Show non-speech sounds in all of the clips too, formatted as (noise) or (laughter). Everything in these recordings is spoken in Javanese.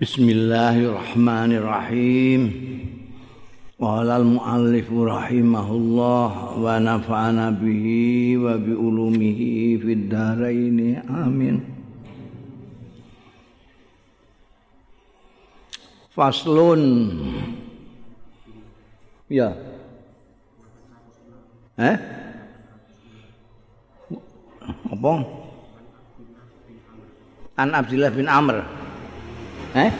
Bismillahirrahmanirrahim. Qala al-muallif rahimahullah wa nafa'ana bihi wa bi ulumihi fid dharain. Amin. Faslun. Ya. Eh? Apa? An Abdullah bin Amr. Eh?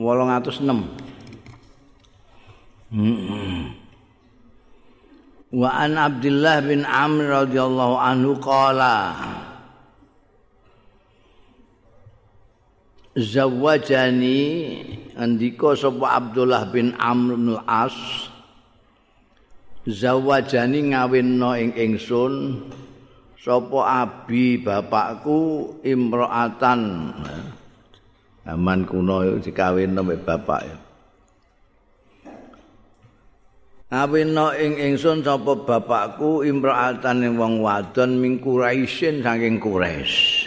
806. Hmm. Wa an Abdullah bin Amr radhiyallahu anhu qala Zawajani andika sapa Abdullah bin Amr bin As Zawajani ngawinno ing ingsun sapa abi bapakku imroatan zaman kuno itu dikawin sama bapak ya Awinno ing ingsun sapa bapakku imroatan ing wong wadon ming Quraisyin saking Quraisy.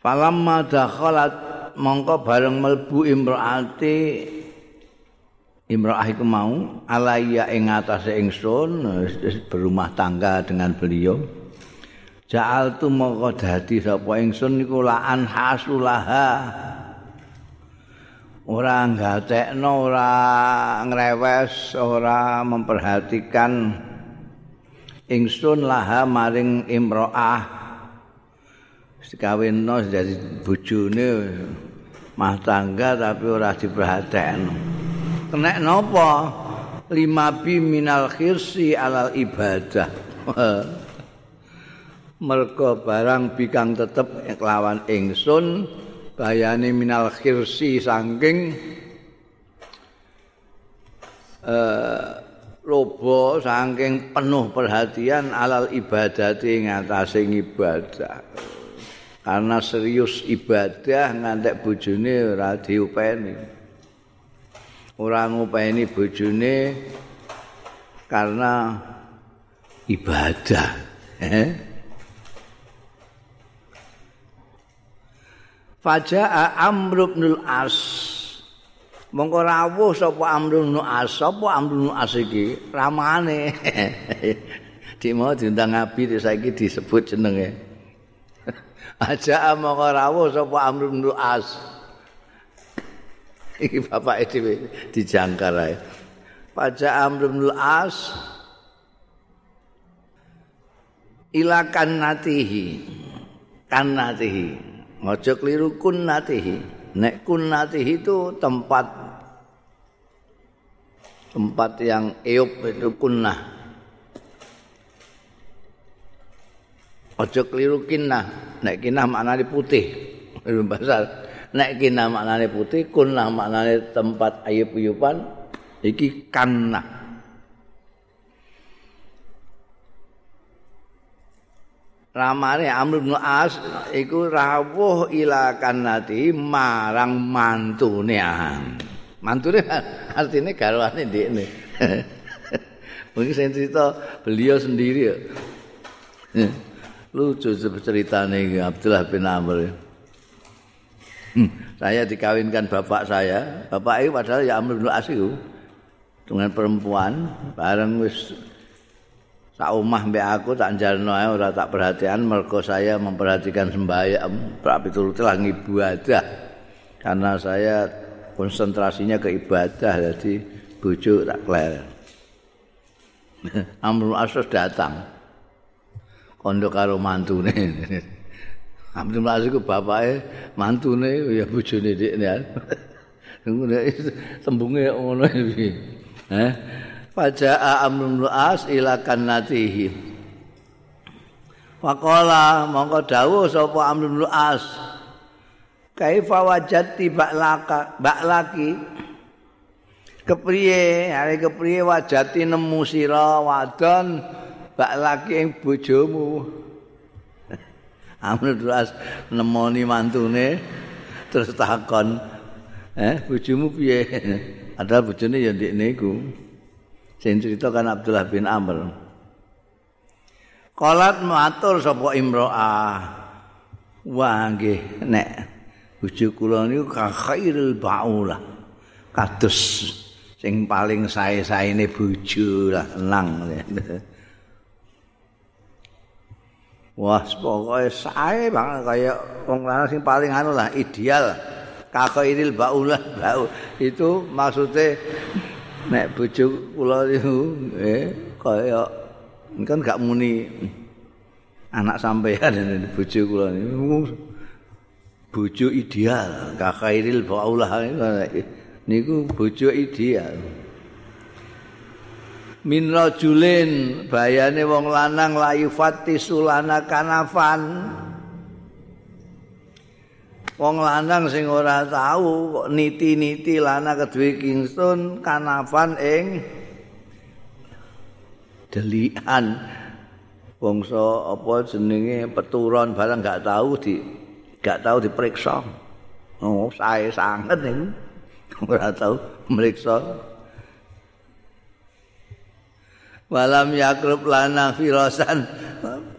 Falamma dakhalat mongko bareng melbu imroate Imra'ah iku mau alaiya ing atase ingsun berumah tangga dengan beliau. Ja'al tu dadi sapa ingsun niku laan hasulaha. Ora gatekno, ora ngrewes, ora memperhatikan ingsun laha maring imra'ah. Sekawinno dadi bojone mah tangga tapi ora diperhatekno. kena napa lima bi minal khirsi alal ibadah (laughs) mergo barang bikang tetep kelawan ingsun bayane minal khirsi saking eh lobo saking penuh perhatian alal ibadati ngatasi ibadah karena serius ibadah ngantek bojone ora diupeni ora ngupeni bojone karena ibadah. Eh? Faja'a Amr bin As. Mongko rawuh sapa Amr bin As, sapa Amr bin As iki? Ramane. (laughs) Dik mau diundang Abi saiki disebut jenenge. (laughs) Aja mongko rawuh sapa Amr bin As. (laughs) iki bapak dhewe dijangkar ae. Pajak Amr bin As ilakan natihi kan ngojo keliru kun natihi. Nek kun natihi itu tempat tempat yang eop itu kunnah ojo keliru kinnah nek kinnah maknanya putih. Bahasa. Nek kina maknane putih kunna maknane tempat ayub-ayuban iki kanna ramane Amr bin As iku rawuh ila kannati marang mantune mantune (laughs) artine garwane ndekne (laughs) mungkin saya cerita beliau sendiri ya lucu ceritanya Abdullah bin Amr Hmm. saya dikawinkan bapak saya. Bapak itu padahal ya Amr bin Asiu dengan perempuan bareng wis sak omah mbek aku tak jalno ae ora tak perhatian mergo saya memperhatikan sembahyang tapi turut lah ibadah karena saya konsentrasinya ke ibadah jadi bojo tak kler (laughs) Amr Asus datang kondo karo mantune (laughs) Abdul Aziz ku bapake mantune ya bojone dhekne. Ngono (laughs) sembunge ngono iki. Eh? Faja'a Amrul As ila kannatihi. Faqala mongko dawuh sapa Amrul As. Kaifa wajati ba'laka ba'laki? Kepriye? Hari kepriye wajati nemu sira wadon ba'laki ing bojomu? (laughs) Amr terus nemoni mantune terus takon eh bojomu piye (laughs) ada bojone ya ndek niku sing cerita kan Abdullah bin Amr Kolat matur sapa imro'ah. Wah nggih nek bojo kula niku khairul baulah. Kados sing paling sae-saene bojo lah senang. Wah, pokoke sae banget kaya wong lanang sing paling anu lah ideal. Khairul baulah. Bau. Itu maksudnya nek bojo kula niku eh kaya kan gak muni anak sampean bojo kula bojo ideal kakairil baulah niku bojo ideal. Min rajulin bayane wong lanang layu fati sulana kanafan wong lanang sing ora tahu kok niti-niti lana kedue kingsun kanafan ing delian. Bangsa apa jenenge peturon barang gak tahu di gak tahu diperiksa oh sae sanget niku. Ora tahu meriksa walam yakrub lana firosan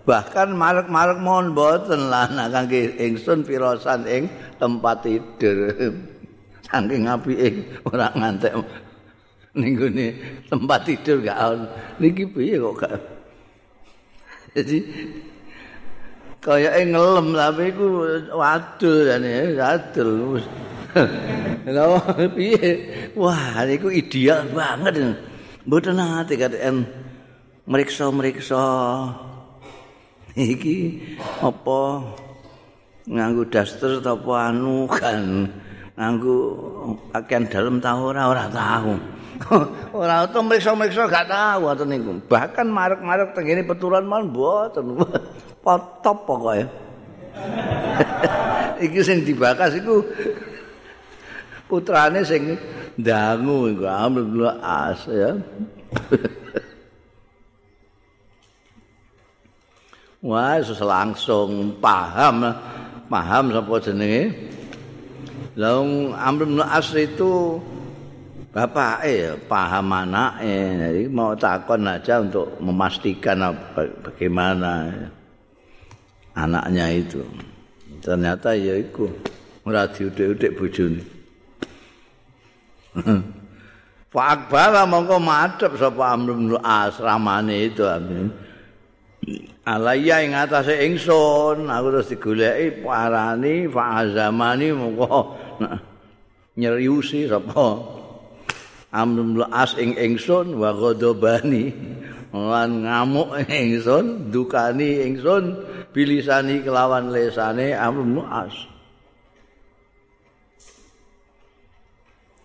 bahkan marek-marek mohon boten lana kangge ingsun firosan ing tempat tidur saking apike ora ngantek ning tempat tidur gak ono. Niki piye kok gak. Jadi kaya ngelem tapi iku wadul jane, wadul. Lha piye? Wah, niku ideal banget. Mboten nate katen mriksa-mriksa. Iki apa nganggo daster apa anu kan nganggo pakaian dalam tahu ora ora tahu. (laughs) ora tau mriksa-mriksa gak tahu atau niku. Bahkan marek-marek tengene peturan mal mboten. (laughs) Potop pokoke. (laughs) iki sing dibakas iku putrane sing dangu iku ambil as ya. (laughs) Wah, langsung paham paham sapa jenenge. Lah Amr bin As itu bapak eh paham anak eh jadi mau takon aja untuk memastikan bagaimana anaknya itu ternyata ya itu ora diudik-udik bojone Fa akbara mongko madhep sapa Amr bin asramane itu amin Alaya ing atase ingsun aku terus digoleki parani fa azamani mongko (laughs) nyeriusi sapa amrul as ing ingsun wa ghadabani lan ngamuk ingsun dukani ingsun bilisani kelawan lesane amrul as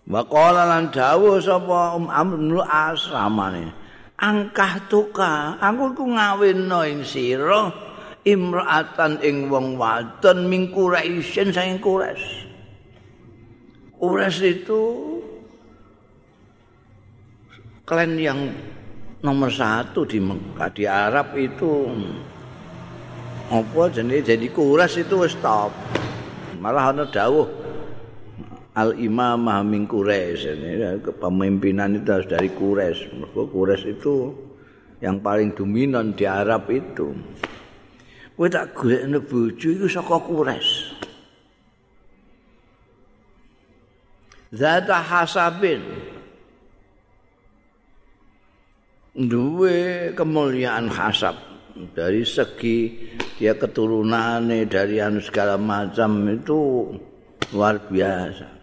wa qala lan dawuh sapa um amrul as ramane angkah tuka aku ku ngawinno ing sira imra'atan ing wong wadon mingkuraisen saing kures. Kures itu klan yang nomor satu di Mekah di Arab itu apa jenis jadi kuras itu stop malah ada dawuh al imamah min kures ini kepemimpinan itu harus dari kures kures itu yang paling dominan di Arab itu. Kowe tak golekne bojo iku saka kures Zata hasabin. Duwe kemuliaan hasab. Dari segi dia keturunannya dari anu segala macam itu luar biasa.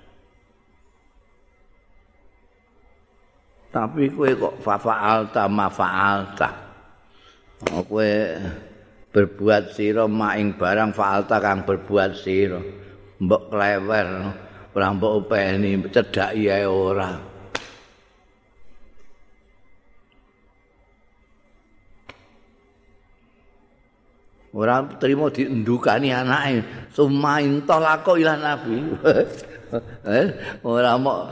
Tapi kue kok fa'alta ma fa'alta. Oh, kue berbuat siro maing barang fa'alta kang berbuat siro. Mbok klewer, orang mbok upeni, cedak iya orang. ora terima diendukani anake sumain tolako ila nabi (laughs) eh ora mau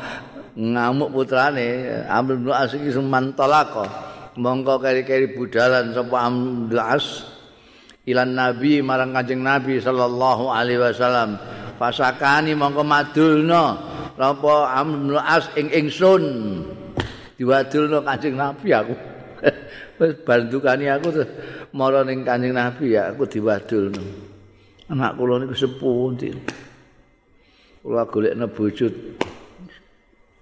ngamuk putrane ambil bin as iki suman tolako mongko keri-keri budalan sapa as ilan nabi marang kanjeng nabi sallallahu alaihi wasallam. Fasakani mongko madulno apa ambil as ing ingsun. Diwadulno kanjeng nabi aku. (laughs) Wis bandukane aku terus mara ning Kanjeng Nabi ya aku diwadul. Anak kula niku sepuh ndi. Kula golekne bojo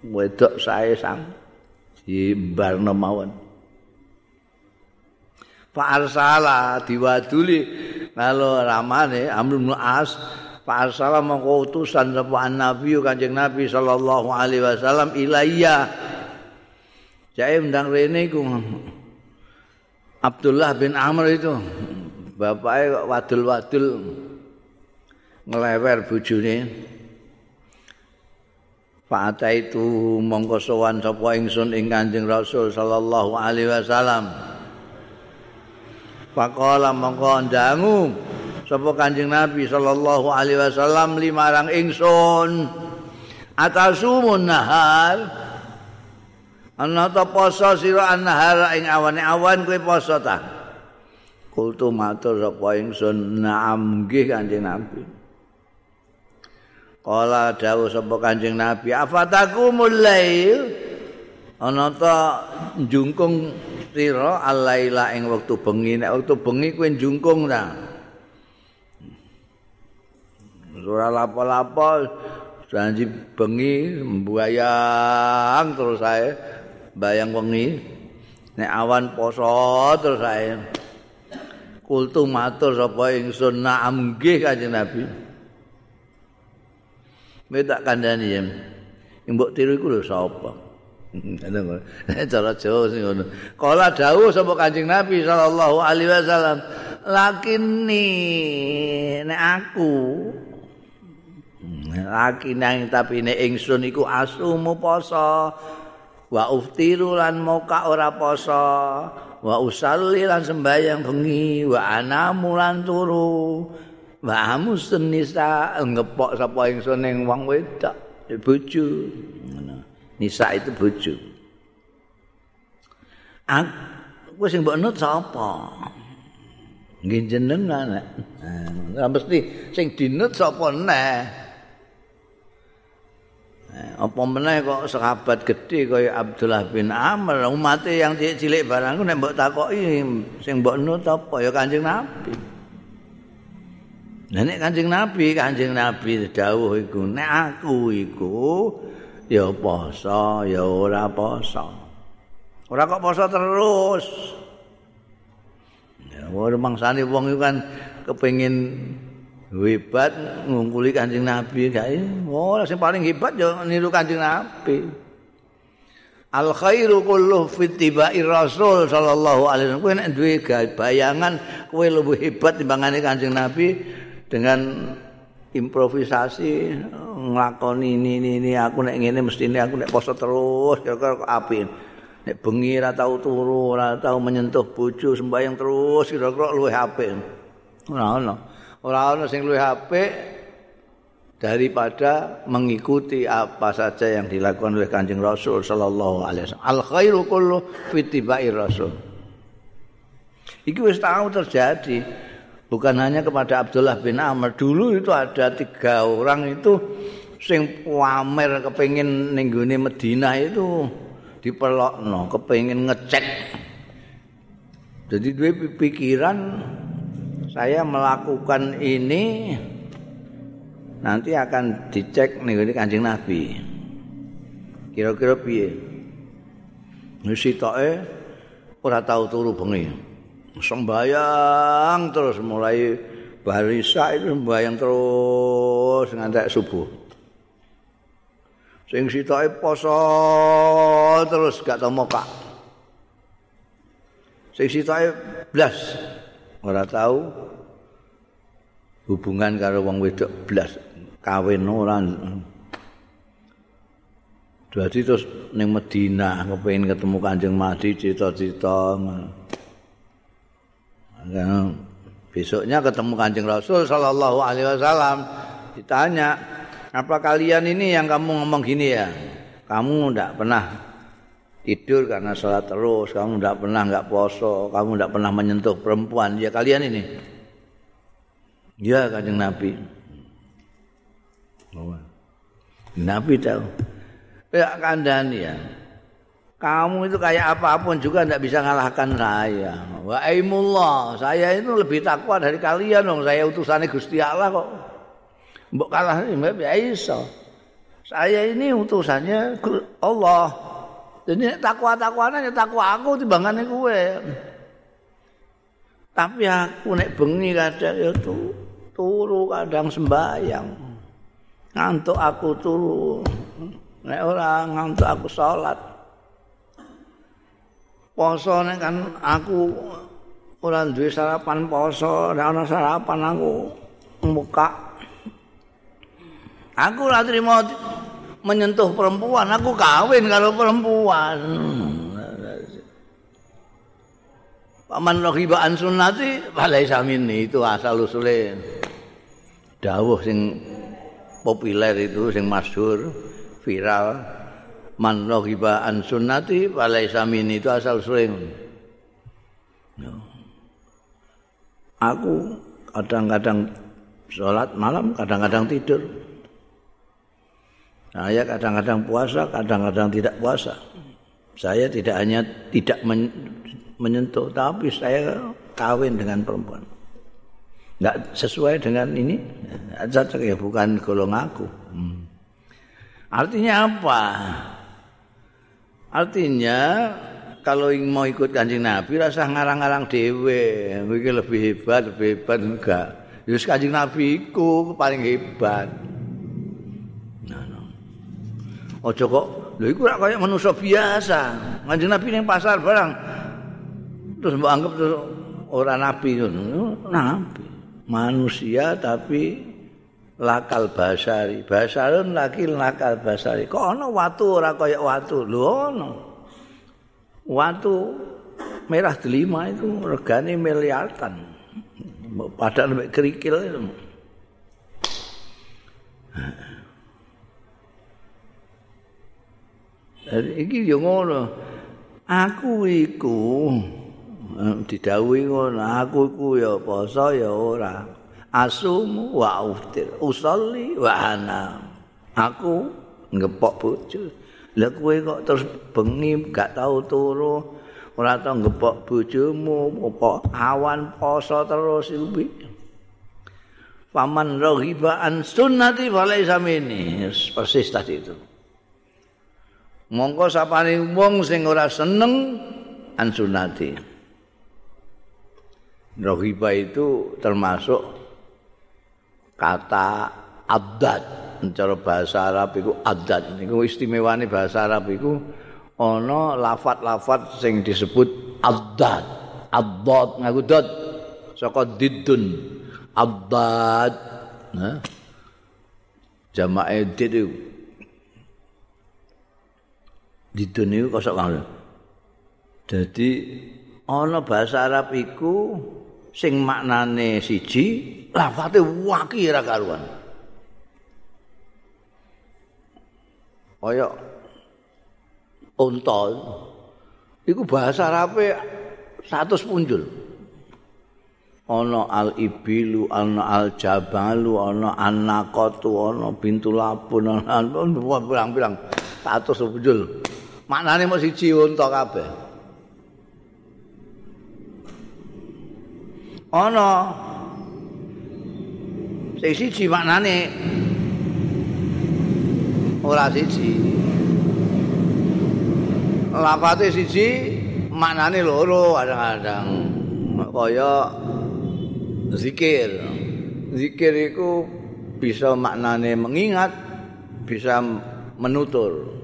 wedok sae sang dimbarno mawon. Pak Arsala diwaduli kalau ramane Amr bin As Pak Arsala mongko utusan sapa Nabi Kanjeng Nabi sallallahu alaihi wasallam ilayya. Jae undang rene iku Abdullah bin Amr itu bapaknya wadul-wadul ngelewer bojone. Pak itu mongko sowan sapa ingsun ing Kanjeng Rasul sallallahu alaihi wasallam. Faqala mongko ndangu sapa Kanjeng Nabi sallallahu alaihi wasallam limarang ingsun. Atasumun nahar. Ana ta poso sira nahar ing awane-awan kowe poso ta? Kultu matur sapa ingsun naam nggih Kanjeng Nabi Kala dawuh sapa Kanjeng Nabi afatakumul lail? Ana ta njungkung sira alaila ing wektu bengi. Nek wektu bengi kowe jungkung ta. Ora lapo-lapo janji bengi mbayang terus ae bayang wengi. Nek awan poso terus ae. Kultu matur sapa ingsun naam nggih kanjeng nabi Medak kandhani ya. Mbok tiru iku lho sapa? (laughs) Cara Jawa sing ngono. Kala dawuh sapa Kanjeng Nabi sallallahu alaihi wasallam, "Lakini nek aku laki nang tapi nek ingsun iku asumu poso wa uftiru lan moka ora poso wa usalli lan sembahyang bengi wa anamu lan turu wa amusnisa ngepok sapa ingsun ning wong wedok bojo Nisa itu bojo. Aku sing mbok nut sapa? Nggih jenengan. Nah, mesti sing dinut sapa neh? Apa meneh kok sahabat gede kaya Abdullah bin Amr umat yang cilik barang nek mbok takoki sing mbok nut apa ya Kanjeng Nabi. Nek Kanjeng Nabi, Kanjeng Nabi dawuh iku nek aku iku ya poso ya ora poso. Ora kok poso terus. Ya wong mangsane wong iku kan kepengin hebat ngungkuli Kanjeng Nabi. Gak ora sing paling hebat ya niru Kanjeng Nabi. Al khairu kullu fi tibai Rasul sallallahu alaihi wasallam. Kowe nek duwe bayangan kowe luwih hebat timbangane Kanjeng Nabi dengan improvisasi nglakoni ini ini aku nek ngene mestine aku nek poso terus kira-kira kok apik nek bengi ora tau turu ora tau menyentuh bojo sembayang terus kira-kira luwih apik. Ora ono. Ora ono sing luwih apik daripada mengikuti apa saja yang dilakukan oleh Kanjeng Rasul sallallahu alaihi wasallam. Al khairu kullu fi rasul. Iki wis tau terjadi bukan hanya kepada Abdullah bin Amr. Dulu itu ada tiga orang itu sing pamer kepengin ning gone Madinah itu dipelokno kepengin ngecek. Jadi dua pikiran saya melakukan ini nanti akan dicek nih ini kancing Nabi. Kira-kira piye? Ngisi toke ora tahu turu bengi sembayang terus mulai barisa itu sembayang terus ngantek subuh. Sing sitoke poso terus gak tau moka. Sing sitoke blas ora tahu hubungan karo wong wedok blas kawin ora. Jadi terus ning Madinah kepengin ketemu Kanjeng Mahdi cita-cita. Nah, besoknya ketemu Kanjeng Rasul sallallahu alaihi wasallam ditanya, "Apa kalian ini yang kamu ngomong gini ya? Kamu ndak pernah tidur karena sholat terus, kamu ndak pernah nggak poso, kamu ndak pernah menyentuh perempuan. Ya kalian ini." Ya Kanjeng Nabi. Nabi tahu. Ya kandani ya. Kamu itu kayak apa pun juga tidak bisa ngalahkan saya. Wa aimullah, saya itu lebih takwa dari kalian dong. Saya utusannya Gusti Allah kok. Mbok kalah mbak bisa. Saya ini utusannya Allah. Jadi takwa-takwana ya takwa aku timbangane kowe. Tapi aku nek bengi kadang ya turu kadang sembahyang. Ngantuk aku turu. Nek ora ngantuk aku salat. Poso nek kan aku ora duwe sarapan poso, nek ana sarapan aku muka. Aku ora trimo menyentuh perempuan, aku kawin kalau perempuan. Paman rohibaan sunnati balai samin itu asal usule dawuh sing populer itu sing masyhur viral man raghiba an sunnati falaisa itu asal sering. Aku kadang-kadang sholat malam, kadang-kadang tidur. Saya kadang-kadang puasa, kadang-kadang tidak puasa. Saya tidak hanya tidak menyentuh, tapi saya kawin dengan perempuan. Enggak sesuai dengan ini, cocok ya bukan golong aku. Hmm. Artinya apa? Artinya kalau mau ikut kanjeng Nabi rasa ngarang-ngarang dewe, mungkin lebih hebat, lebih hebat enggak. Yus kanjeng Nabi ku paling hebat. Nah, no. Ojo kok, lho iku rak kaya manusia biasa. Kanjeng Nabi ning pasar barang terus mbok anggap terus ora nabi ngono. Nabi. Manusia tapi lakal basari. Basarun laki lakal basari. Kok ana watu ora kaya watu? Lho ana watu merah delima itu regane miliaran padahal mek kerikil itu. Iki yo ngono. Aku iku eh, didhawuhi ngono, aku iku ya poso ya ora. Asum wa uftir usolli wa ana aku ngepok bojo. Lah kowe kok terus bengi gak tau turu ora tau ngepok bojomu apa awan poso terus iki paman raghiba an sunnati falaisa minni persis tadi itu. Mongko sapane wong sing ora seneng an sunnati. Raghiba itu termasuk kata abdad cara bahasa Arab iku abdad niku istimewane bahasa Arab iku ana lafat-lafat sing disebut abdad abdad ngaku dot. Saka diddun abdad nah. Jamae did itu diddun itu kosok ngono jadi ana bahasa Arab iku sing maknane siji lafate waki ora karuan. Kaya unta iku bahasa Arabe 100 punjul. Ana al ibilu ana al jabalu ana anaqatu ana bintu labun ana (laughs) pirang-pirang 100 punjul. Maknane mung siji unta kabeh ana sing siji maknane ora siji. Lafate siji maknane loro kadang-kadang. Kaya zikir. Zikir iku bisa maknane mengingat bisa menutur.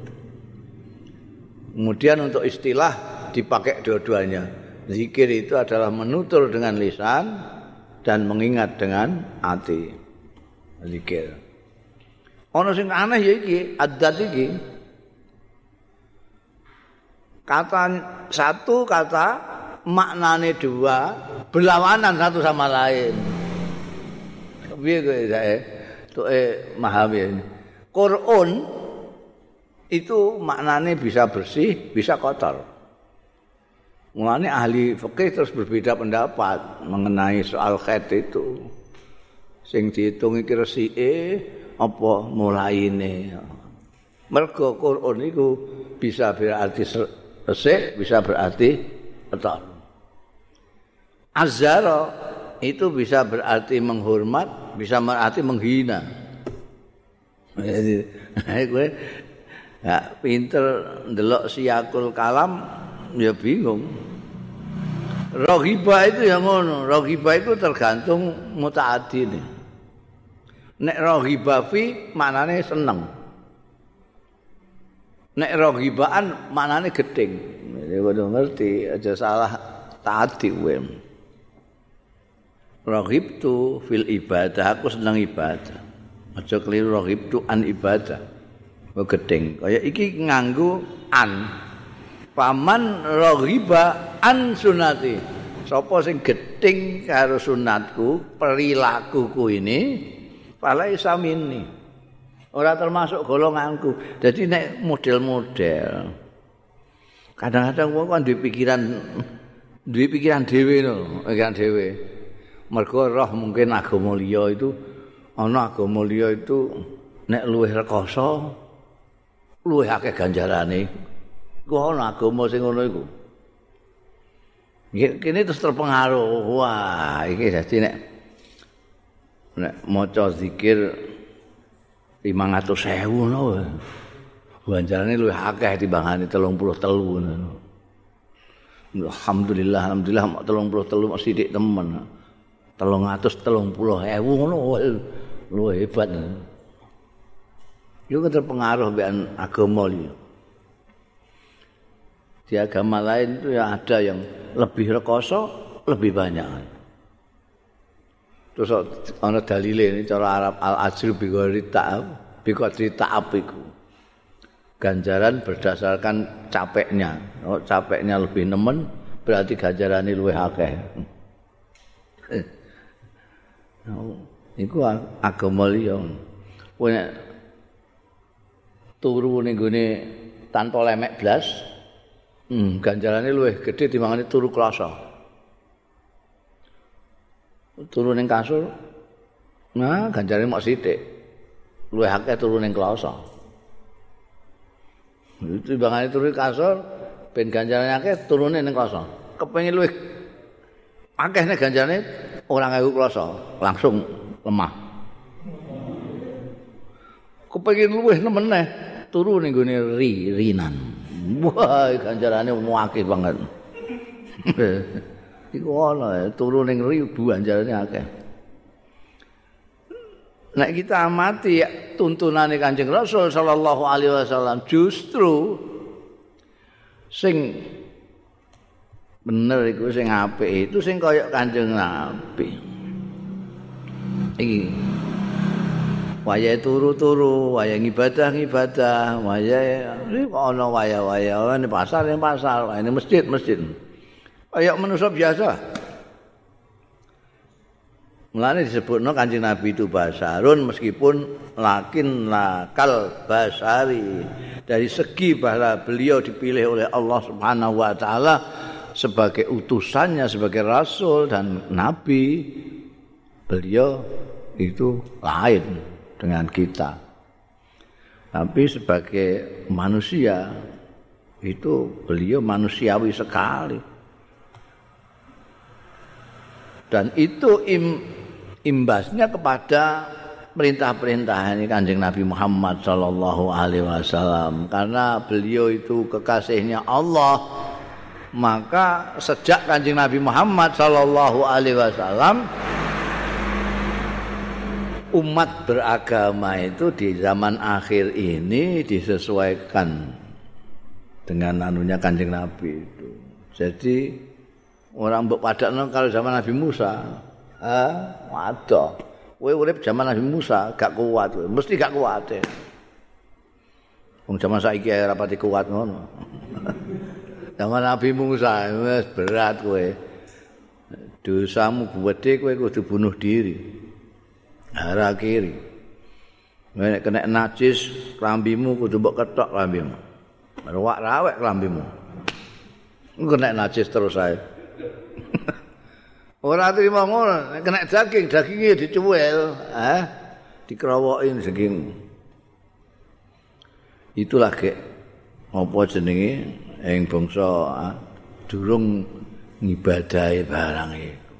Kemudian untuk istilah dipakai dua-duanya Zikir itu adalah menutur dengan lisan dan mengingat dengan hati. Zikir. Ono sing aneh ya iki, adat iki. Kata satu kata maknane dua berlawanan satu sama lain. Piye kowe sae? Tuke memahami. Quran itu maknane bisa bersih, bisa kotor. Mulane ahli fikih terus berbeda pendapat mengenai soal khat itu. Sing diitung iki resike apa mulaine. Mergo Quran iku bisa berarti resik bisa berarti beton. Azara itu bisa berarti menghormat, bisa berarti menghina. Jadi, (laughs) gue ya, pinter ndelok siakul kalam ya bingung. Rohiba itu yang ngono, rohiba itu tergantung mutaati nih. Nek rohiba fi maknane seneng. Nek rohibaan maknane gedeng. Jadi kudu ngerti aja salah tadi kowe. Rohib fil ibadah, aku seneng ibadah. Aja keliru rohib an ibadah. Oh gedeng. Kaya iki nganggo an. Paman rohiba an sunati. Sopo sing gedeng karo sunatku, perilakuku ini, palai samini. ora termasuk golonganku. Jadi nek model-model kadang-kadang wong kan duwe pikiran duwe pikiran dhewe no, pikiran dhewe. Mergo roh mungkin agama liya itu ana agama liya itu nek luwih rekoso luwih akeh ganjarane. Ku ana agama sing ngono iku. Kene terus terpengaruh. Wah, iki dadi nek nek maca zikir limang atus sewu no. Banjarane luwih akeh timbangane telung puluh telu Alhamdulillah, alhamdulillah mak telung puluh telu mak sidik temen. Telung atus telung puluh ewu ngono luwih hebat. Yo terpengaruh dengan agama li. Di agama lain itu ya ada yang lebih rekoso, lebih banyak. Terus ana dalile ini cara Arab al ajru bi ghairi ta'ab, bi qadri ta'ab iku. Ganjaran berdasarkan capeknya. Oh, capeknya lebih nemen berarti ganjarane luwih akeh. Oh, iku agama liya. Punya turu ning gone tanpa lemek blas. Hmm, ganjarane luwih gedhe timbangane turu klasa. turu ning kasur nah ganjare mok sithik. Luwih akeh turu ning kloso itu bangane turu kasur ben ganjarane akeh turune ning kloso kepengin luwih akeh nek ganjarane ora ngaku kloso langsung lemah. Kepengin luwih nemen neh turu ning gone ri rinan wah ganjarane akeh banget. (laughs) Iku ana turu ning ribu anjarane akeh. Nek kita amati tuntunane Kanjeng Rasul sallallahu alaihi wasallam justru sing bener iku sing apik itu sing kaya Kanjeng Nabi. Iki wayahe turu-turu wayahe ngibadah-ngibadah wayahe ana waya-waya ini pasar ini pasar ini masjid-masjid kayak manusia biasa. Mulane disebutno Kanjeng Nabi itu basarun meskipun lakin nakal basari. Dari segi bahwa beliau dipilih oleh Allah Subhanahu wa taala sebagai utusannya sebagai rasul dan nabi, beliau itu lain dengan kita. Tapi sebagai manusia itu beliau manusiawi sekali. dan itu im, imbasnya kepada perintah-perintah ini kanjeng Nabi Muhammad Sallallahu Alaihi Wasallam karena beliau itu kekasihnya Allah maka sejak kanjeng Nabi Muhammad Sallallahu Alaihi Wasallam umat beragama itu di zaman akhir ini disesuaikan dengan anunya kanjeng Nabi itu jadi Orang mbok padakno kalau zaman Nabi Musa. Ah, waduh. Kowe urip zaman Nabi Musa gak kuat, mesti gak kuat. Ya. Wong zaman saiki ora pati kuat ngono. (laughs) zaman Nabi Musa wis berat kowe. Dosamu gede kowe kudu bunuh diri. Arah kiri. Nek kena najis klambimu kudu mbok ketok klambimu. Rawak rawek klambimu. Kena najis terus ae. (laughs) Ora trimo ngono, kena daging, daginge dicuwel, eh, dikrowokin daging. Itulah gek apa jenenge ing bangsa ah, durung ngibadahi barang iku.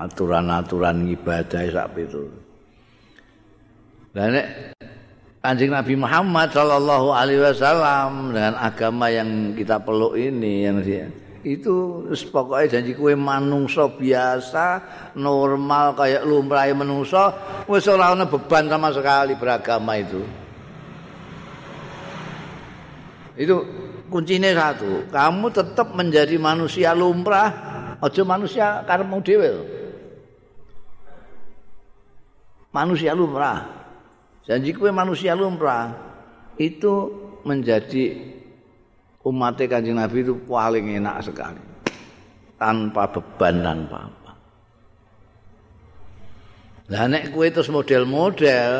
Aturan-aturan ngibadahi sak pitu. Lah nek Kanjeng Nabi Muhammad Shallallahu Alaihi Wasallam dengan agama yang kita peluk ini yang dia itu pokoknya janji kue manungso biasa normal kayak lumrah manungso wes ora beban sama sekali beragama itu. Itu kuncinya satu kamu tetap menjadi manusia lumrah aja manusia karepmu dhewe manusia lumrah Janji kue manusia lumrah itu menjadi umat kanjeng Nabi itu paling enak sekali. Tanpa beban, tanpa apa. Lah nek kue terus model-model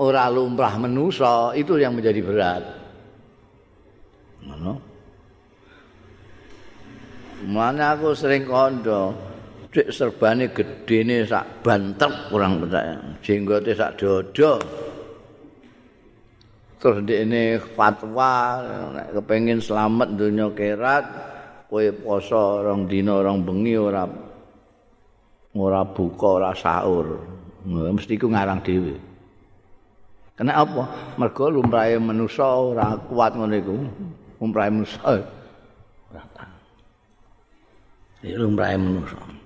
ora lumrah menusa itu yang menjadi berat. Ngono. Mana aku sering kondo, cek serbane gedene sak banter kurang percaya. Jenggote sak dodo. Terus ini fatwa nek kepengin selamat dunia kerat kowe poso orang dina orang bengi ora ora buka ora sahur. Mesti ku ngarang dhewe. Kena apa? Mergo lumrahe manusa ora kuat ngono iku. Lumrahe manusa ora ta lumrahe manusa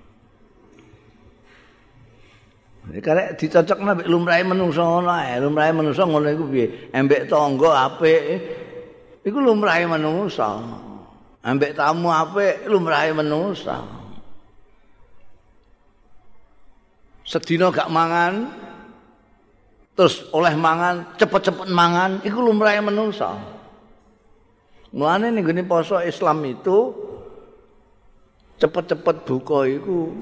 Karek dicocok nek lumrahe menungso ngono ae, lumrahe menungso ngono iku piye? Embek tangga apik iku lumrahe menungso. Embek tamu apik lumrahe menungso. Sedina gak mangan terus oleh mangan cepet-cepet mangan iku lumrahe menungso. Mulane ning gone poso Islam itu cepet-cepet buka iku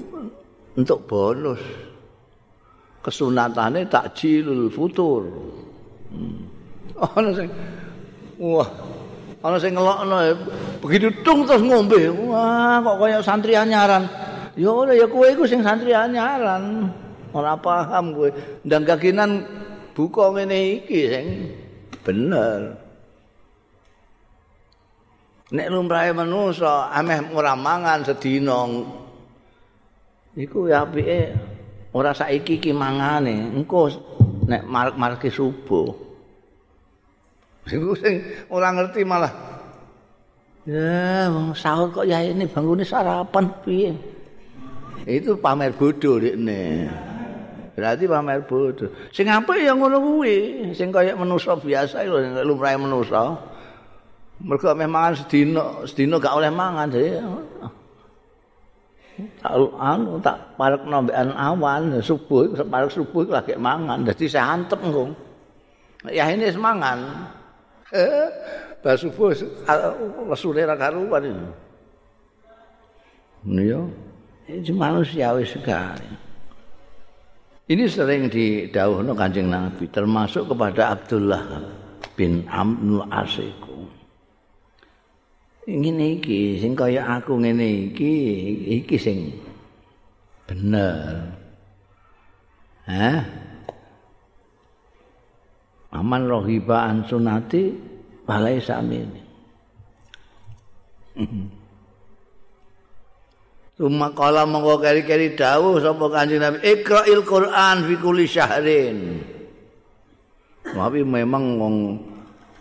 untuk bonus. Kesunatane takjilul futur. Hmm. Ana sing wah, ana sing ngelokno begitu tung terus ngombe. Wah, kok kaya santri anyaran. Ya ora ya kowe iku sing santri anyaran. Ora paham kowe. Ndang kakinan buka ngene iki sing bener. Nek lumrahe manusa ameh ora mangan sedina iku ya apike ora saiki iki mangane engko nek marek-mareke subuh. Sing sing ora ngerti malah. Ya wong sahur kok ya ini bangune sarapan piye? Itu pamer bodoh ini berarti pamer bodoh sing apa yang ngono kuwi. Sing kaya manusa biasa lho lumrahe manusa mergo memang sedina sedina gak oleh mangan jadi anu tak parek nombean awan subuh parek subuh lagi mangan dadi saya antep engko. Ya ini semangan. Eh pas subuh rasule ra karuan ini. Yo. Ini manusiawi sekali. Ini sering didawuhno Kanjeng Nabi termasuk kepada Abdullah bin Amr Asiku ngene iki sing kaya aku ngene iki iki sing bener Hah? Aman rohiba an sunati balai samini. Tuma (laughs) kala mongko keri-keri dawuh sapa Kanjeng Nabi Iqra'il Qur'an fi kulli syahrin. Tapi memang wong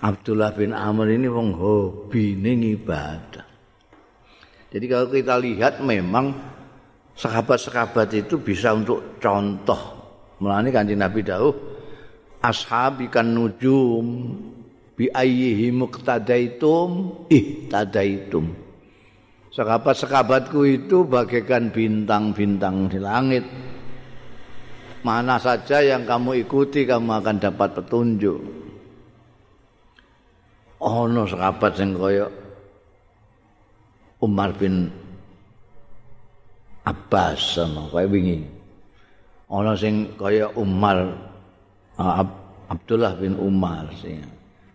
Abdullah bin Amr ini wong hobi ning ibadah. Jadi kalau kita lihat memang sahabat-sahabat itu bisa untuk contoh. Mulane kanjeng Nabi dawuh ashabi kan nujum bi ayyihi muqtadaitum ihtadaitum. Sahabat-sahabatku itu bagaikan bintang-bintang di langit. Mana saja yang kamu ikuti kamu akan dapat petunjuk. Ana sahabat sing kaya Umar bin Abbas ana kaya wingi. Ana sing kaya Umar uh, Abdullah bin Umar sing.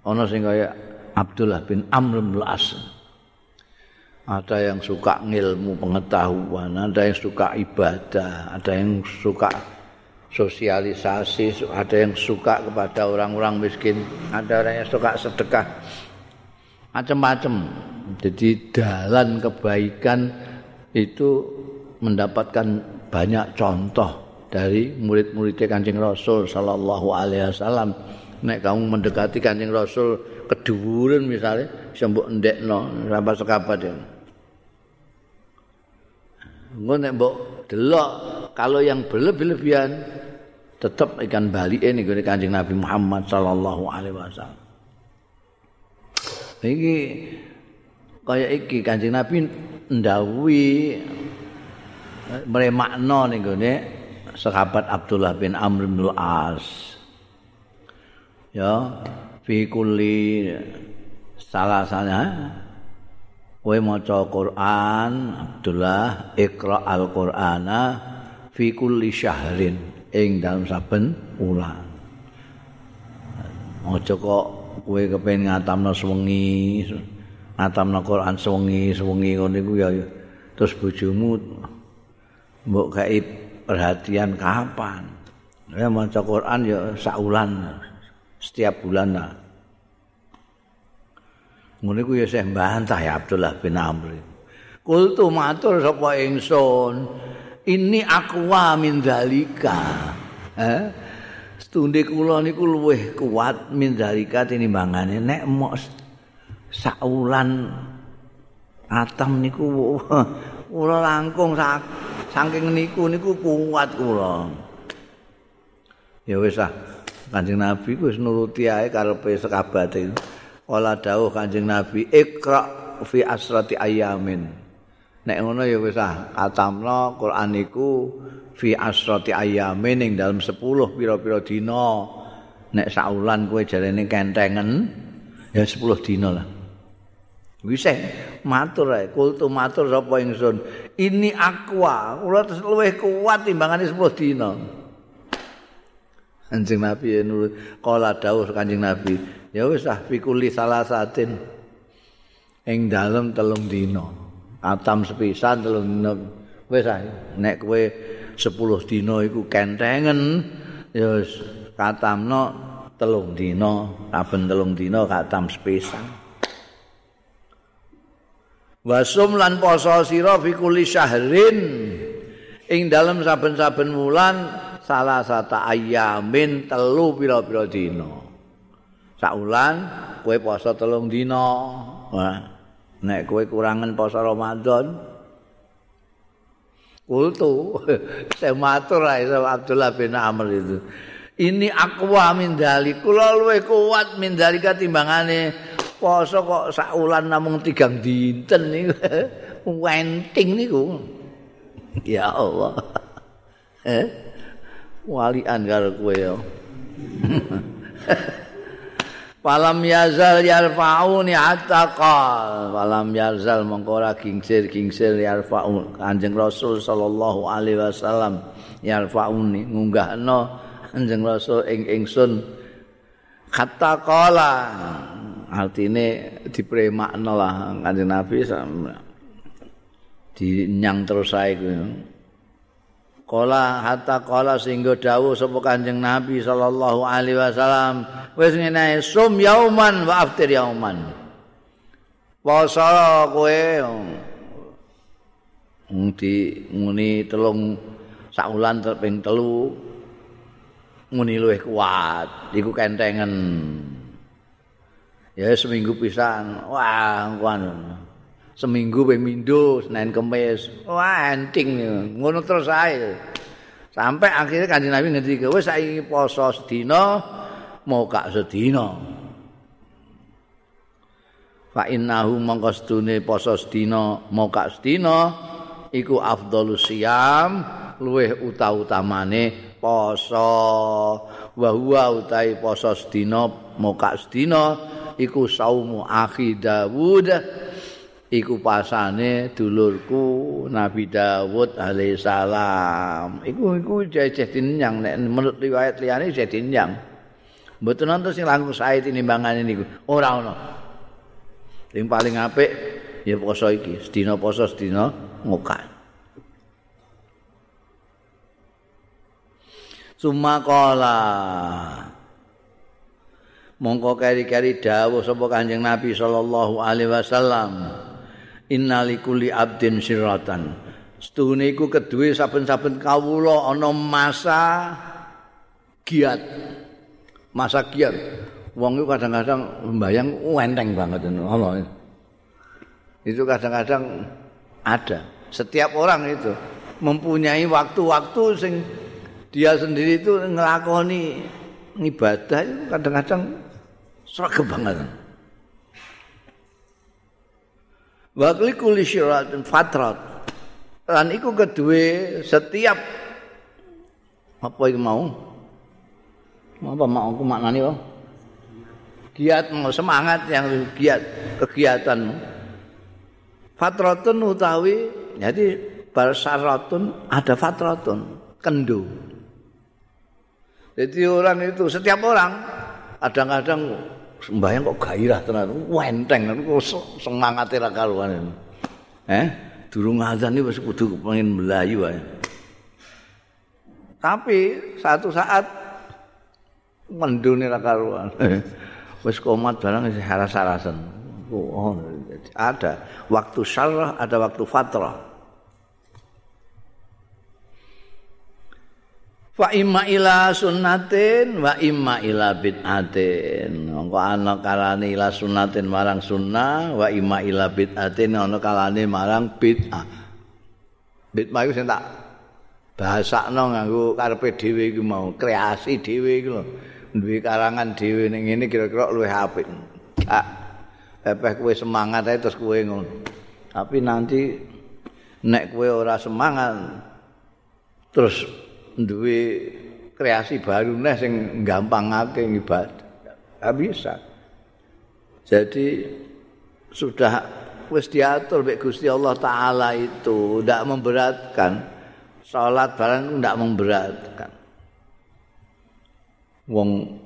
Ana sing kaya Abdullah bin Amr bin As. Ada yang suka ngilmu pengetahuan, ada yang suka ibadah, ada yang suka sosialisasi, ada yang suka kepada orang-orang miskin, ada orang yang suka sedekah. Macam-macam. Jadi dalan kebaikan itu mendapatkan banyak contoh dari murid-muridnya Kanjeng Rasul sallallahu alaihi wasallam. Nek kamu mendekati Kanjeng Rasul keduwuran misalnya bisa mbok ndekno sampai sekabat ya. Ngono nek mbok delok kalau yang berlebih-lebihan tetap ikan balik ini gue kanjeng Nabi Muhammad Sallallahu Alaihi Wasallam. Iki kaya iki kanjeng Nabi ndawi mremakno ning gone sahabat Abdullah bin Amr bin As. Ya, fi kulli salah sana kowe maca Quran Abdullah Iqra al-Qur'ana fi kulli syahrin ing dalam saben wulan. Aja kok kowe kepengin ngatamno sewengi, ngatamno Quran sewengi, sewengi ngono iku ya terus bojomu mbok gawe perhatian kapan? Ya maca Quran ya saulan setiap bulan lah. Ngono iku ya saya mbantah ya Abdullah bin Amr. Kultu matur sapa ingsun, ini akwa min dalika. Eh? Stunde kula niku luwih kuat min dalika tinimbangane nek mok saulan atam niku (laughs) kula langkung saking niku niku kuat kula. Ya wis ah. Kanjeng Nabi wis nuruti ae karepe sekabate. Kala dawuh Kanjeng Nabi, "Iqra fi asrati ayamin." Nek ngono ya wis ah katamno Quran iku fi asrati ayamin ing dalam 10 pira-pira dina. Nek saulan kowe jarene kentengen ya 10 dina lah. Wis matur ae kultu matur sapa ingsun. Ini aqua kula luwih kuat timbangane 10 dina. Kanjeng Nabi nurut kala dawuh Kanjeng Nabi ya wis ah fikuli salah satin ing dalem telung dina atam sepisan telung dina. Wis nek kowe 10 dina iku kentengen ya katamno telung dina saben telung dina katam sepisan. Wasum lan poso sira fi kulli syahrin. Ing dalem saben-saben wulan salah satu ayamin telu pira-pira dina. Saulan kowe poso telung dina. Wah nek kowe kurangan poso Ramadan kultu. (laughs) Saya matur Abdullah bin Amr itu. Ini akwa min dalik kula luwe kuat min dalika timbangane poso kok saulan namung tigang dinten niku. (laughs) Wenting niku. (laughs) Ya Allah. Eh? Walian karo kowe yo Falam yazal yarfauni hatta qal. Falam yazal mongko ora gingsir-gingsir yarfau Kanjeng Rasul sallallahu alaihi wasallam yarfauni ngunggahno Kanjeng Rasul ing ingsun hatta qala. Artine dipremakno lah Kanjeng Nabi dinyang terus sae Kala hatta kala sehingga dawuh sapa Kanjeng Nabi sallallahu alaihi wasallam wis ngene sum yauman wa aftir yauman. Poso kowe di muni telung saulan terping telu muni luwih kuat iku kentengen. Ya seminggu pisan. Wah, kuwi seminggu ping mindo Senin Kamis wah enting ngono terus ae. Sampai akhirnya kanjeng Nabi ngerti wis saiki poso sedina mau kak sedina? Fa innahu mongko sedune poso sedina mau kak sedina iku afdhalus siyam luweh uta-utamane poso. Wa huwa utai poso sedina mau kak sedina iku saumu akhi Dawud iku pasane dulurku Nabi Dawud alaihissalam iku iku jajah dinyang. Nek menurut riwayat liyane jajah dinyang. Mboten nonton sing langsung sae tinimbangane niku. Ora ono. Sing paling apik ya poso iki. Sedina poso sedina ngokan. Sumakola mongko keri-keri dawuh sapa Kanjeng Nabi sallallahu alaihi wasallam innalikulli abdin siratan Setuhune iku kedue saben-saben kawula ana masa giat. Masa giat. Wong iku kadang-kadang mbayang enteng banget Allah. Itu kadang-kadang ada. Setiap orang itu mempunyai waktu-waktu sing dia sendiri itu ngelakoni ibadah itu kadang-kadang seragam banget. Wakli kuli dan fatrat. Dan itu kedua setiap apa itu mau? Apa mau aku maknani bang? Giat mau semangat yang giat kegiatan. Fatratun utawi jadi barsaratun ada fatratun kendo. Jadi orang itu setiap orang kadang-kadang sembahyang kok gairah tenan, wenteng kok semangat ra karuan. Eh, durung azan iki wis kudu pengen melayu ae. Tapi satu saat mendune ra karuan. (laughs) Wis komat barang wis haras-harasan. Oh, ada waktu syarah, ada waktu fatrah. Wa imma ila sunnatin wa imma ila bid'atin. Mongko ana kalane ila sunnatin marang sunnah wa imma ila bid'atin ana kalane marang bid'ah. Bid'ah iku sing tak bahasakno nganggo karepe dhewe iku mau kreasi dhewe iku lho. Duwe karangan dhewe ning ngene kira-kira luwih apik. Gak pepeh kowe semangat ae terus kowe ngono. Tapi nanti nek kowe ora semangat terus duwe kreasi baru neh sing gampangake ibadah. Enggak bisa. Jadi sudah wis diatur mek Gusti Allah taala itu ndak memberatkan. Salat barang ndak memberatkan. Wong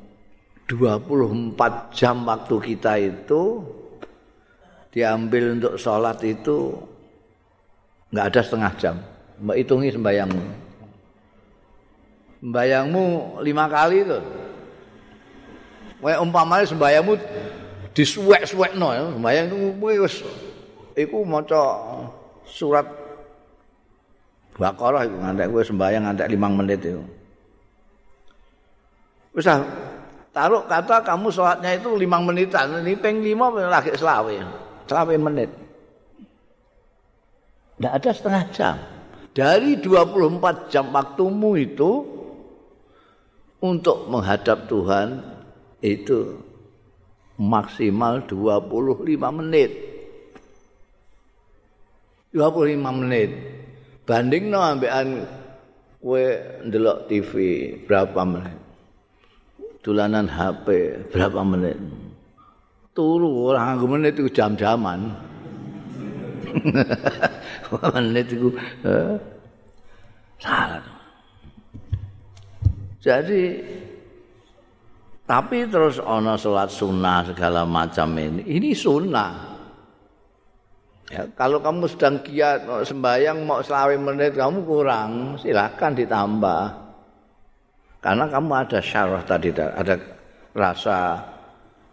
24 jam waktu kita itu diambil untuk sholat itu nggak ada setengah jam. Mbak hitungi sembayangmu. Sembayangmu lima kali itu. Wah umpamanya sembayangmu disuwek-suwek no ya. Sembayang itu wis iku maca surat Baqarah iku ngantek kowe sembayang ngantek 5 menit itu. Wis taruh kata kamu sholatnya itu 5 menitan, ini peng 5 lagi selawe. Selawe menit. Tidak ada setengah jam. Dari 24 jam waktumu itu untuk menghadap Tuhan itu maksimal 25 menit. 25 menit. Banding no ambekan kowe ndelok TV berapa menit? Dolanan HP berapa menit? Turu orang nganggo menit itu jam-jaman. (laughs) menit itu eh, salah. Jadi tapi terus ana salat sunnah segala macam ini. Ini sunnah. Ya, kalau kamu sedang giat mau sembahyang mau selawe menit kamu kurang, silakan ditambah. Karena kamu ada syarah tadi ada rasa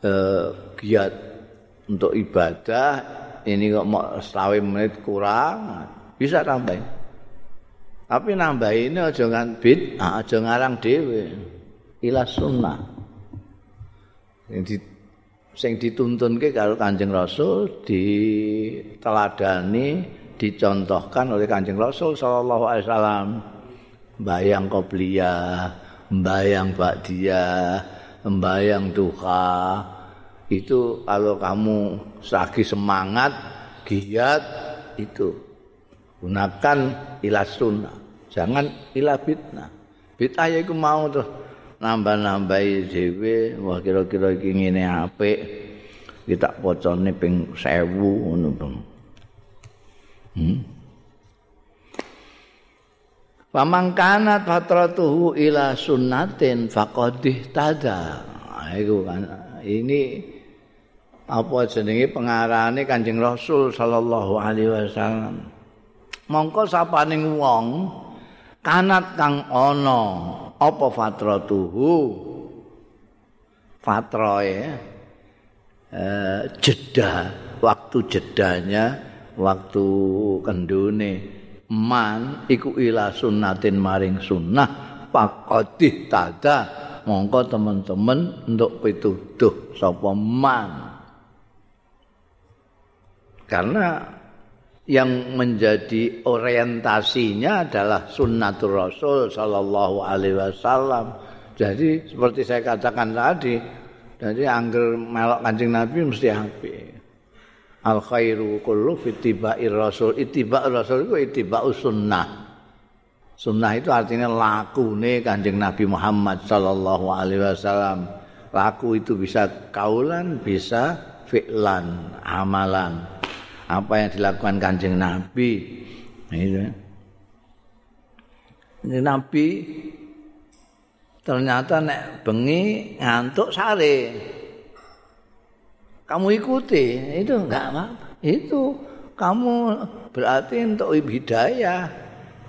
eh, giat untuk ibadah ini kok mau selawe menit kurang bisa tambahin. Tapi nambah ini aja ngan bid, aja ngarang dhewe. Ila sunnah. Sing di sing dituntunke karo Kanjeng Rasul diteladani, dicontohkan oleh Kanjeng Rasul sallallahu alaihi wasallam. Bayang qobliyah, bayang ba'diyah, bayang duha. Itu kalau kamu lagi semangat, giat itu gunakan ila sunnah. Jangan ila fitnah fitnah ya iku mau tuh nambah-nambahi dhewe wah kira-kira iki ngene apik kita pocone ping 1000 ngono bang hmm Pamangkanat fatratuhu ila sunnatin faqadih tada. Itu kan. Ini apa jenenge pengarane Kanjeng Rasul sallallahu alaihi wasallam. Mongko sapaning wong kanat kang ana apa fatratuhu fatroe eh, jeda waktu jedanya waktu kendune. Man iku ila sunnatin maring sunnah pakodih tada. Mongko teman-teman untuk pituduh sapa man. Karena yang menjadi orientasinya adalah sunnatul Rasul sallallahu alaihi wasallam. Jadi seperti saya katakan tadi, jadi angger melok Kanjeng Nabi mesti apik. Al khairu kullu fi ittiba'ir rasul. Ittiba'ir rasul itu ittiba'us sunnah. Sunnah itu artinya lakune Kanjeng Nabi Muhammad sallallahu alaihi wasallam. Laku itu bisa kaulan, bisa fi'lan, amalan. Apa yang dilakukan kanjeng Nabi. Itu. Nabi ternyata nek bengi ngantuk sare. Kamu ikuti, itu enggak apa Itu kamu berarti untuk hidayah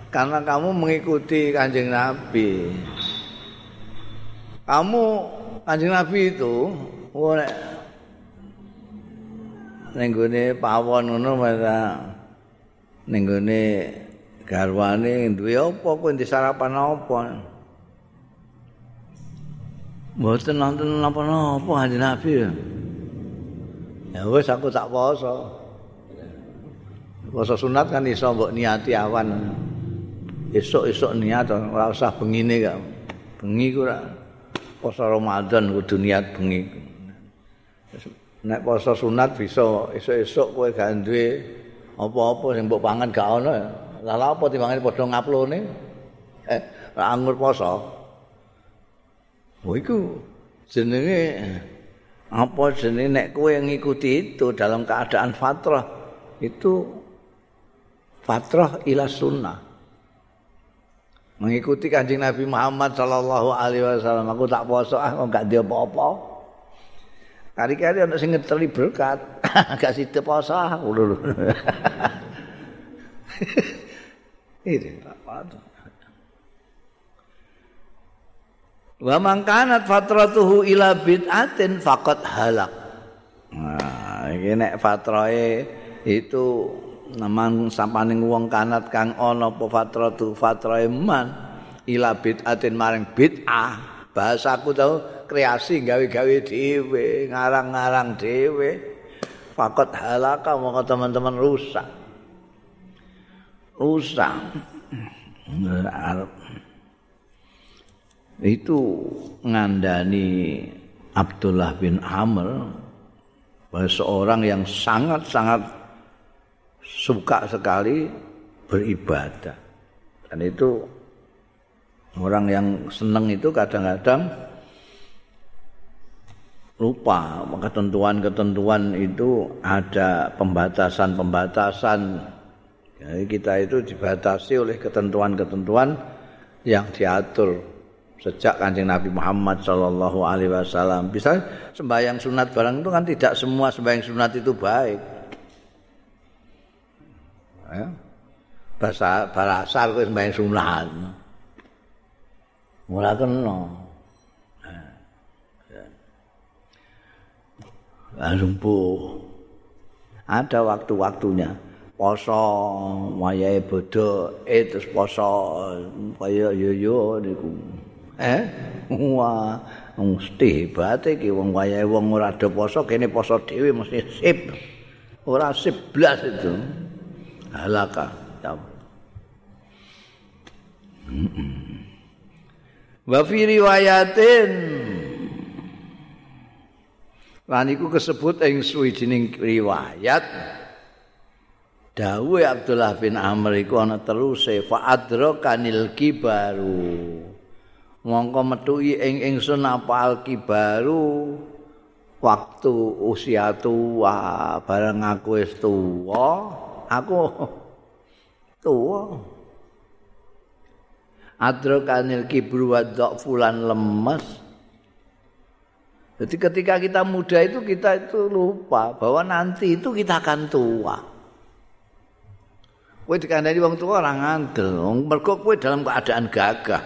karena kamu mengikuti kanjeng Nabi. Kamu kanjeng Nabi itu, oh, ning gone pawon ngono mara ning gone garwane duwe apa kuwi di sarapan apa? Mboten nonton napa-napa kanjeng Nabi. Ya wis aku tak poso poso sunat kan iso mbok niati awan. Esuk-esuk niat ora usah bengine kok bengi ku ora poso Ramadan kudu niat bengi nek poso sunat bisa esuk-esuk kowe gak duwe apa-apa sing mbok pangan gak ono. Lha apa timbangane padha ngaplone? Eh anggur poso oh iku jenenge apa jenenge nek kowe ngikuti itu dalam keadaan fatrah itu fatrah ila sunnah. Mengikuti kanjeng Nabi Muhammad sallallahu alaihi wasallam. Aku tak poso ah enggak dia apa-apa Kari-kari ana sing ngeteli berkat, (laughs) gak sida poso. (laughs) Ini apa Wa man kanat fatratuhu ila bid'atin faqad halak. Nah, iki nek fatrahe itu namang sampaning wong kanat kang ana apa fatratu fatrahe man ila bid'atin maring bid'ah. Bahasaku tau kreasi gawe-gawe dhewe, ngarang-ngarang dhewe. Fakot halaka mongko teman-teman rusak. Rusak. Itu ngandani Abdullah bin Amr seorang yang sangat-sangat suka sekali beribadah. Dan itu orang yang senang itu kadang-kadang lupa ketentuan-ketentuan itu ada pembatasan-pembatasan. Jadi kita itu dibatasi oleh ketentuan-ketentuan yang diatur sejak kanjeng Nabi Muhammad Shallallahu Alaihi Wasallam. Bisa sembahyang sunat barang itu kan tidak semua sembahyang sunat itu baik. Ya. bahasa bahasa sembahyang sunat. Mulai kenal lumpuh. Ada waktu-waktunya. Poso wayahe bodho eh terus poso kaya yo yo niku. Eh? Wah, mesti hebat iki wong wayahe wong ora ada poso kene poso dhewe mesti sip. Ora sip blas itu. Halaka. Wa fi riwayatin Lan iku kesebut ing suwijining riwayat. Dawe Abdullah bin Amr iku ana teruse fa adrakanil kibaru. Mongko metuki ing ingsun apa al kibaru? Waktu usia tua bareng aku wis tua. Aku (laughs) tua. Adrakanil kibru wa fulan lemes Jadi ketika kita muda itu kita itu lupa bahwa nanti itu kita akan tua. Kowe dikandani wong tua ora ngandel, mergo kowe dalam keadaan gagah.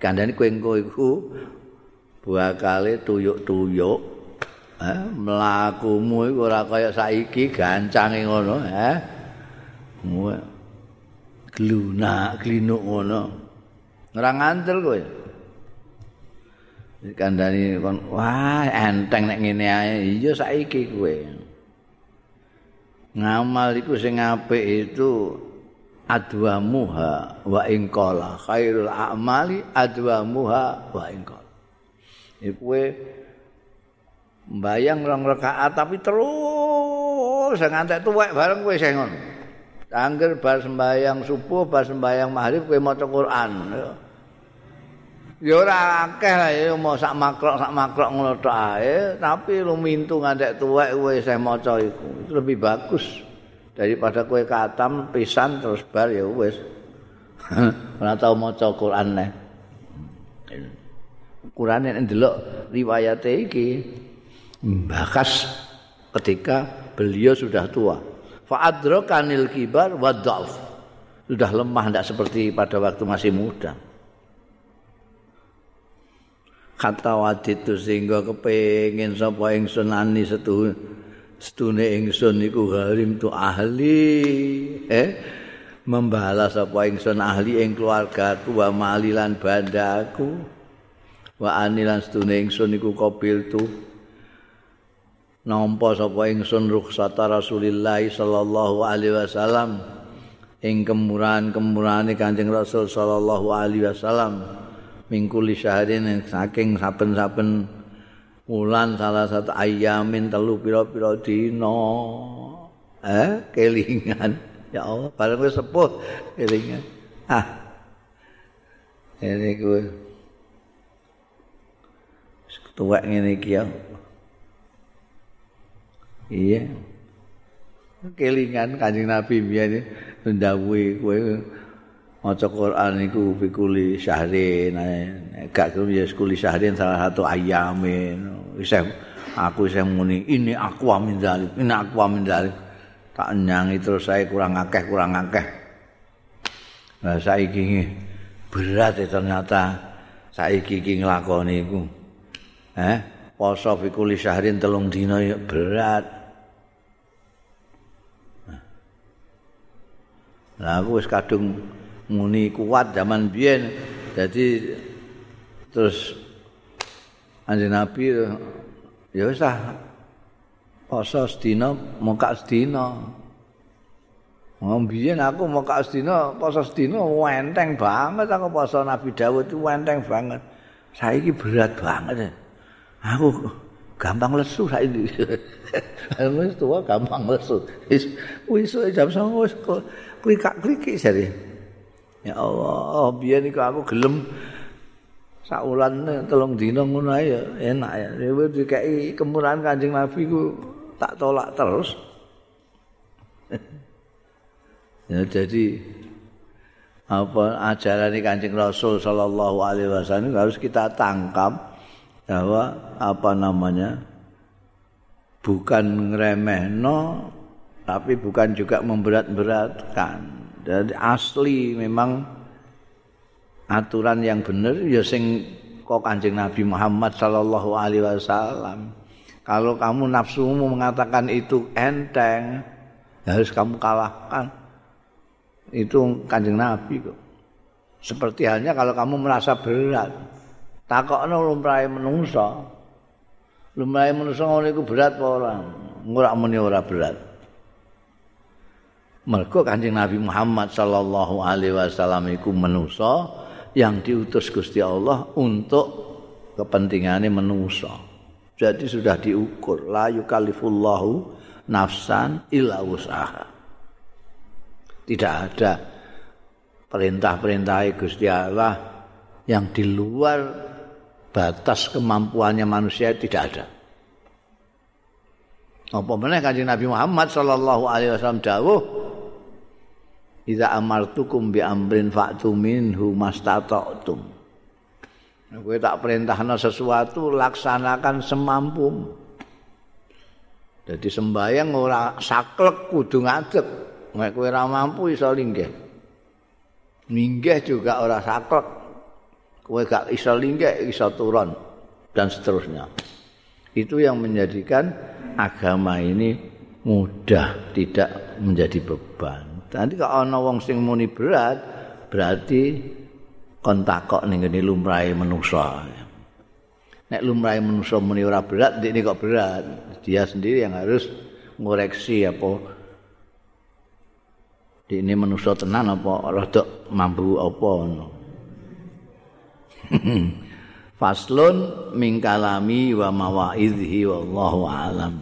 Kandani kowe engko iku bakale tuyuk-tuyuk eh mlakumu iku ora kaya saiki gancange ngono eh gluna glinuk ngono ora ngantel kowe dikandani kon wah enteng nek ngene ae. Iya saiki kowe. Ngamal iku sing apik itu adwamuha wa ing qala. Khairul a'mali adwamuha wa ing qala. Iku mbayang rong rakaat tapi terus ngantek tuwek bareng kowe sing ngono. Angger bar sembayang subuh bar sembayang maghrib kowe maca Quran ya ora akeh lah ya mau sak makrok sak makrok ngono tok ae tapi lumintu ngantek tuwek kowe isih maca iku. Lebih bagus. Daripada kowe katam pisan terus bar ya wis. (laughs) Ora tau maca Quran neh Quran nek ndelok riwayat iki bakas ketika beliau sudah tua. Fa adrakanil kibar wa sudah lemah tidak seperti pada waktu masih muda kata wadit itu sehingga kepingin sapa ingsun ani setu setune ingsun iku harim tu ahli eh? Membalas sapa ingsun ahli ing keluargaku wa malilan bandaku wa anilan setune ingsun iku kabil tu. Nampa sapa ingsun rukhsata Rasulillah sallallahu alaihi wasallam. Ing kemurahan-kemurahane Kanjeng Rasul sallallahu alaihi wasallam mingkuli syahrin saking saben-saben wulan salah satu ayamin telu pira-pira dina. Eh kelingan. (laughs) Ya Allah bareng wis sepuh kelingan. Ah. Ini gue tuwek ngene iki ya. Iya. Kelingan kanjeng Nabi biyen ndawuhi kowe maca Quran iku fikuli syahrin gak kuwi ya sekuli syahrin salah satu ayamin isih aku isih muni ini aku amin zalik ini aku amin zalik. Tak nyangi terus saya kurang akeh kurang akeh. Nah saiki berat ya ternyata saiki iki nglakoni iku. Eh poso fikuli syahrin telung dina ya berat. Nah, aku wis kadung muni kuat zaman biyen jadi terus anjing nabi ya wis ah poso sedina muka sedina Ngombiyen aku mau kak sedina poso sedina wenteng banget aku poso Nabi Dawud itu wenteng banget. Saiki berat banget. Aku gampang lesu saiki. (laughs) Wis tua gampang lesu. Wis wis jam 09.00 wis klik-klik jare. Ya Allah, biyen iku aku gelem sak wulan telung dina ngono ae enak ya. Dewe dikai kemurahan Kanjeng Nabi ku tak tolak terus. (laughs) ya jadi apa ajaran Kanjeng Rasul sallallahu alaihi wasallam harus kita tangkap bahwa apa namanya bukan ngremehno tapi bukan juga memberat-beratkan. Jadi asli memang aturan yang benar ya sing kok Kanjeng Nabi Muhammad sallallahu alaihi wasallam. Kalau kamu nafsumu mengatakan itu enteng, harus kamu kalahkan. Itu Kanjeng Nabi kok. Seperti halnya kalau kamu merasa berat, takokno lumrahe menungso. Lumrahe menungso ngono iku berat apa ora? Ora muni ora berat. Mergo Kanjeng Nabi Muhammad sallallahu alaihi wasallam iku manusa yang diutus Gusti Allah untuk kepentingannya manusa. Jadi sudah diukur la yukallifullahu nafsan illa usaha. Tidak ada perintah-perintah Gusti Allah yang di luar batas kemampuannya manusia tidak ada. Apa meneh Kanjeng Nabi Muhammad sallallahu alaihi wasallam dawuh Iza amartukum bi amrin fa'tu minhu mastata'tum. Kowe tak perintahno sesuatu laksanakan semampu. Jadi sembayang ora saklek kudu ngadeg. Nek kowe ora mampu iso linggih. Minggih juga ora saklek. Kowe gak iso linggih iso turun. dan seterusnya. Itu yang menjadikan agama ini mudah, tidak menjadi beban. Nanti kalau ana wong sing muni berat, berarti kon takok ning ngene lumrahe manusa. Nek lumrahe manusa muni ora berat, ini kok berat. Dia sendiri yang harus ngoreksi apa ini manusa tenan apa rada mampu apa ngono. (laughs) Faslun mingkalami wa mawaidhi wallahu alam.